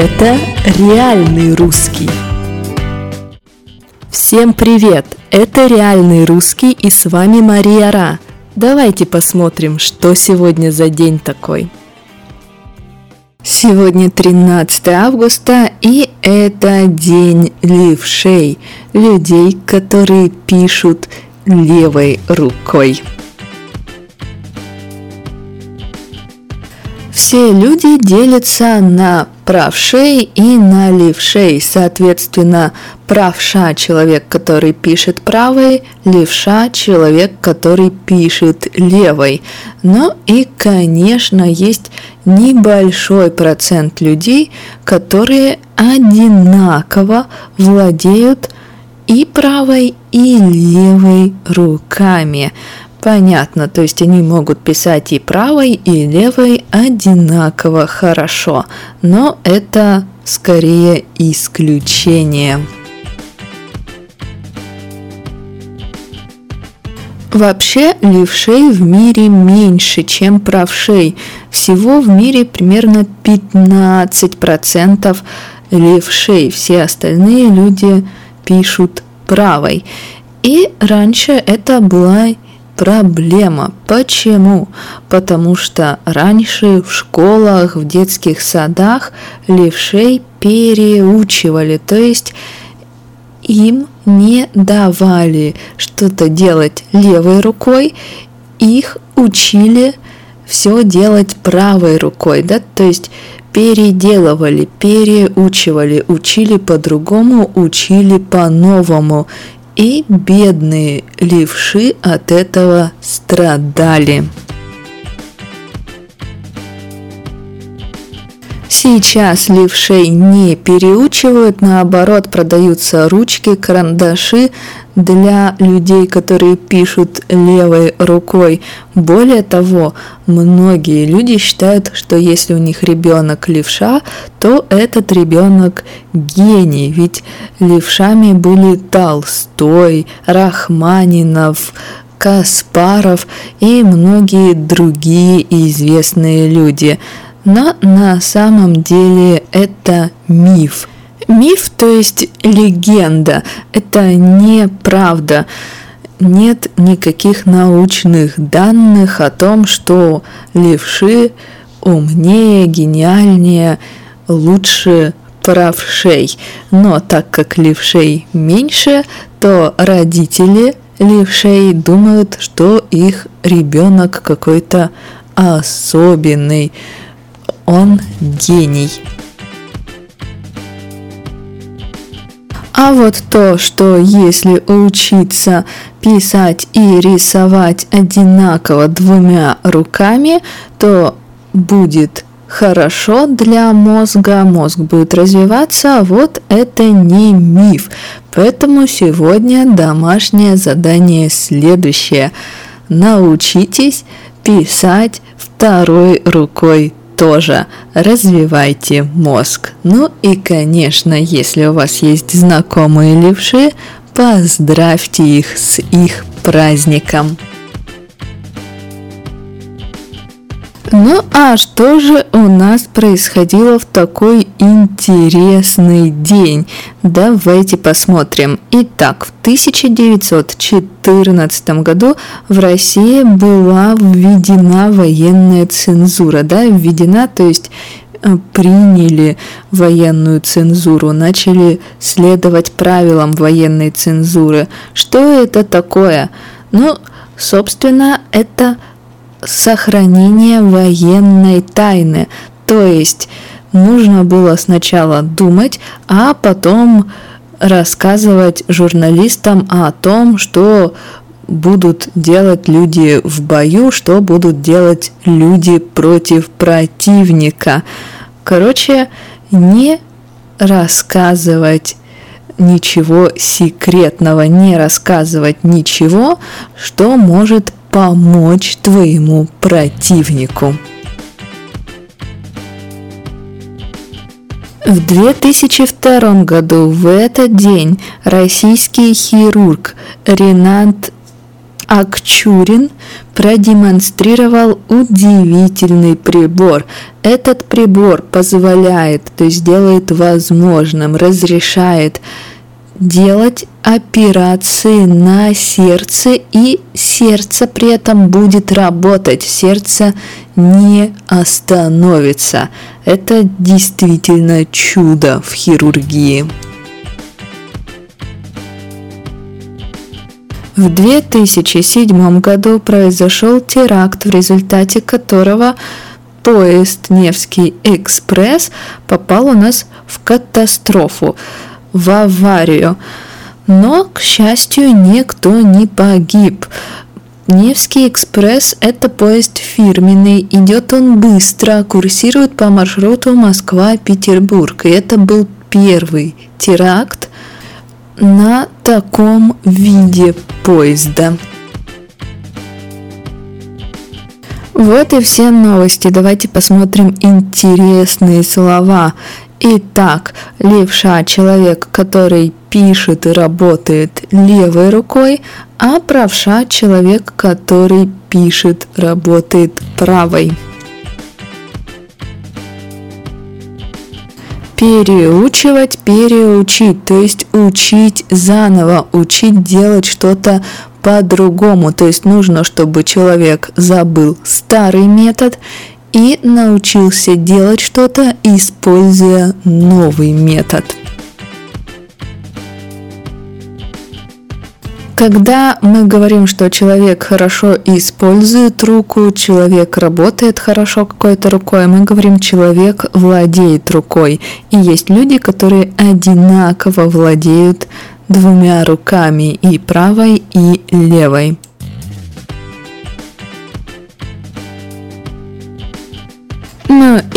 Это реальный русский. Всем привет! Это реальный русский и с вами Мария Ра. Давайте посмотрим, что сегодня за день такой. Сегодня 13 августа, и это день левшей, людей, которые пишут левой рукой. Все люди делятся на правшей и на левшей. Соответственно, правша – человек, который пишет правой, левша – человек, который пишет левой. Но и, конечно, есть небольшой процент людей, которые одинаково владеют и правой, и левой руками. Понятно, то есть они могут писать и правой, и левой одинаково хорошо, но это скорее исключение. Вообще левшей в мире меньше, чем правшей. Всего в мире примерно 15% левшей. Все остальные люди пишут правой. И раньше это была проблема. Почему? Потому что раньше в школах, в детских садах левшей переучивали, то есть им не давали что-то делать левой рукой, их учили все делать правой рукой, да, то есть переделывали, переучивали, учили по-другому, учили по-новому. И бедные левши от этого страдали. Сейчас левшей не переучивают, наоборот, продаются ручки, карандаши для людей, которые пишут левой рукой. Более того, многие люди считают, что если у них ребенок левша, то этот ребенок гений, ведь левшами были Толстой, Рахманинов, Каспаров и многие другие известные люди – но на самом деле это миф. Миф, то есть легенда, это неправда. Нет никаких научных данных о том, что левши умнее, гениальнее, лучше правшей. Но так как левшей меньше, то родители левшей думают, что их ребенок какой-то особенный он гений. А вот то, что если учиться писать и рисовать одинаково двумя руками, то будет хорошо для мозга, мозг будет развиваться, вот это не миф. Поэтому сегодня домашнее задание следующее. Научитесь писать второй рукой тоже развивайте мозг. Ну и, конечно, если у вас есть знакомые левши, поздравьте их с их праздником. Ну а что же у нас происходило в такой интересный день? Давайте посмотрим. Итак, в 1914 году в России была введена военная цензура. Да, введена, то есть э, приняли военную цензуру, начали следовать правилам военной цензуры. Что это такое? Ну, собственно, это сохранение военной тайны. То есть нужно было сначала думать, а потом рассказывать журналистам о том, что будут делать люди в бою, что будут делать люди против противника. Короче, не рассказывать ничего секретного, не рассказывать ничего, что может помочь твоему противнику. В 2002 году в этот день российский хирург Ренат Акчурин продемонстрировал удивительный прибор. Этот прибор позволяет, то есть делает возможным, разрешает делать операции на сердце, и сердце при этом будет работать, сердце не остановится. Это действительно чудо в хирургии. В 2007 году произошел теракт, в результате которого поезд Невский экспресс попал у нас в катастрофу в аварию. Но, к счастью, никто не погиб. Невский экспресс – это поезд фирменный, идет он быстро, курсирует по маршруту Москва-Петербург. И это был первый теракт на таком виде поезда. Вот и все новости. Давайте посмотрим интересные слова. Итак, левша – человек, который пишет и работает левой рукой, а правша – человек, который пишет, работает правой. Переучивать, переучить, то есть учить заново, учить делать что-то по-другому. То есть нужно, чтобы человек забыл старый метод и научился делать что-то, используя новый метод. Когда мы говорим, что человек хорошо использует руку, человек работает хорошо какой-то рукой, мы говорим, человек владеет рукой. И есть люди, которые одинаково владеют двумя руками, и правой, и левой.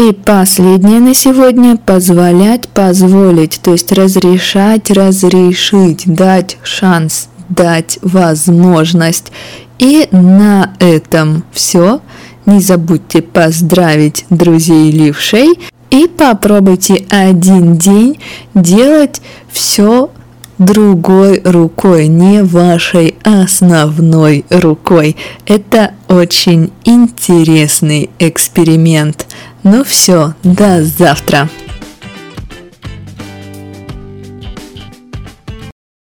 И последнее на сегодня – позволять, позволить, то есть разрешать, разрешить, дать шанс, дать возможность. И на этом все. Не забудьте поздравить друзей левшей и попробуйте один день делать все другой рукой, не вашей основной рукой. Это очень интересный эксперимент. Ну все, до завтра.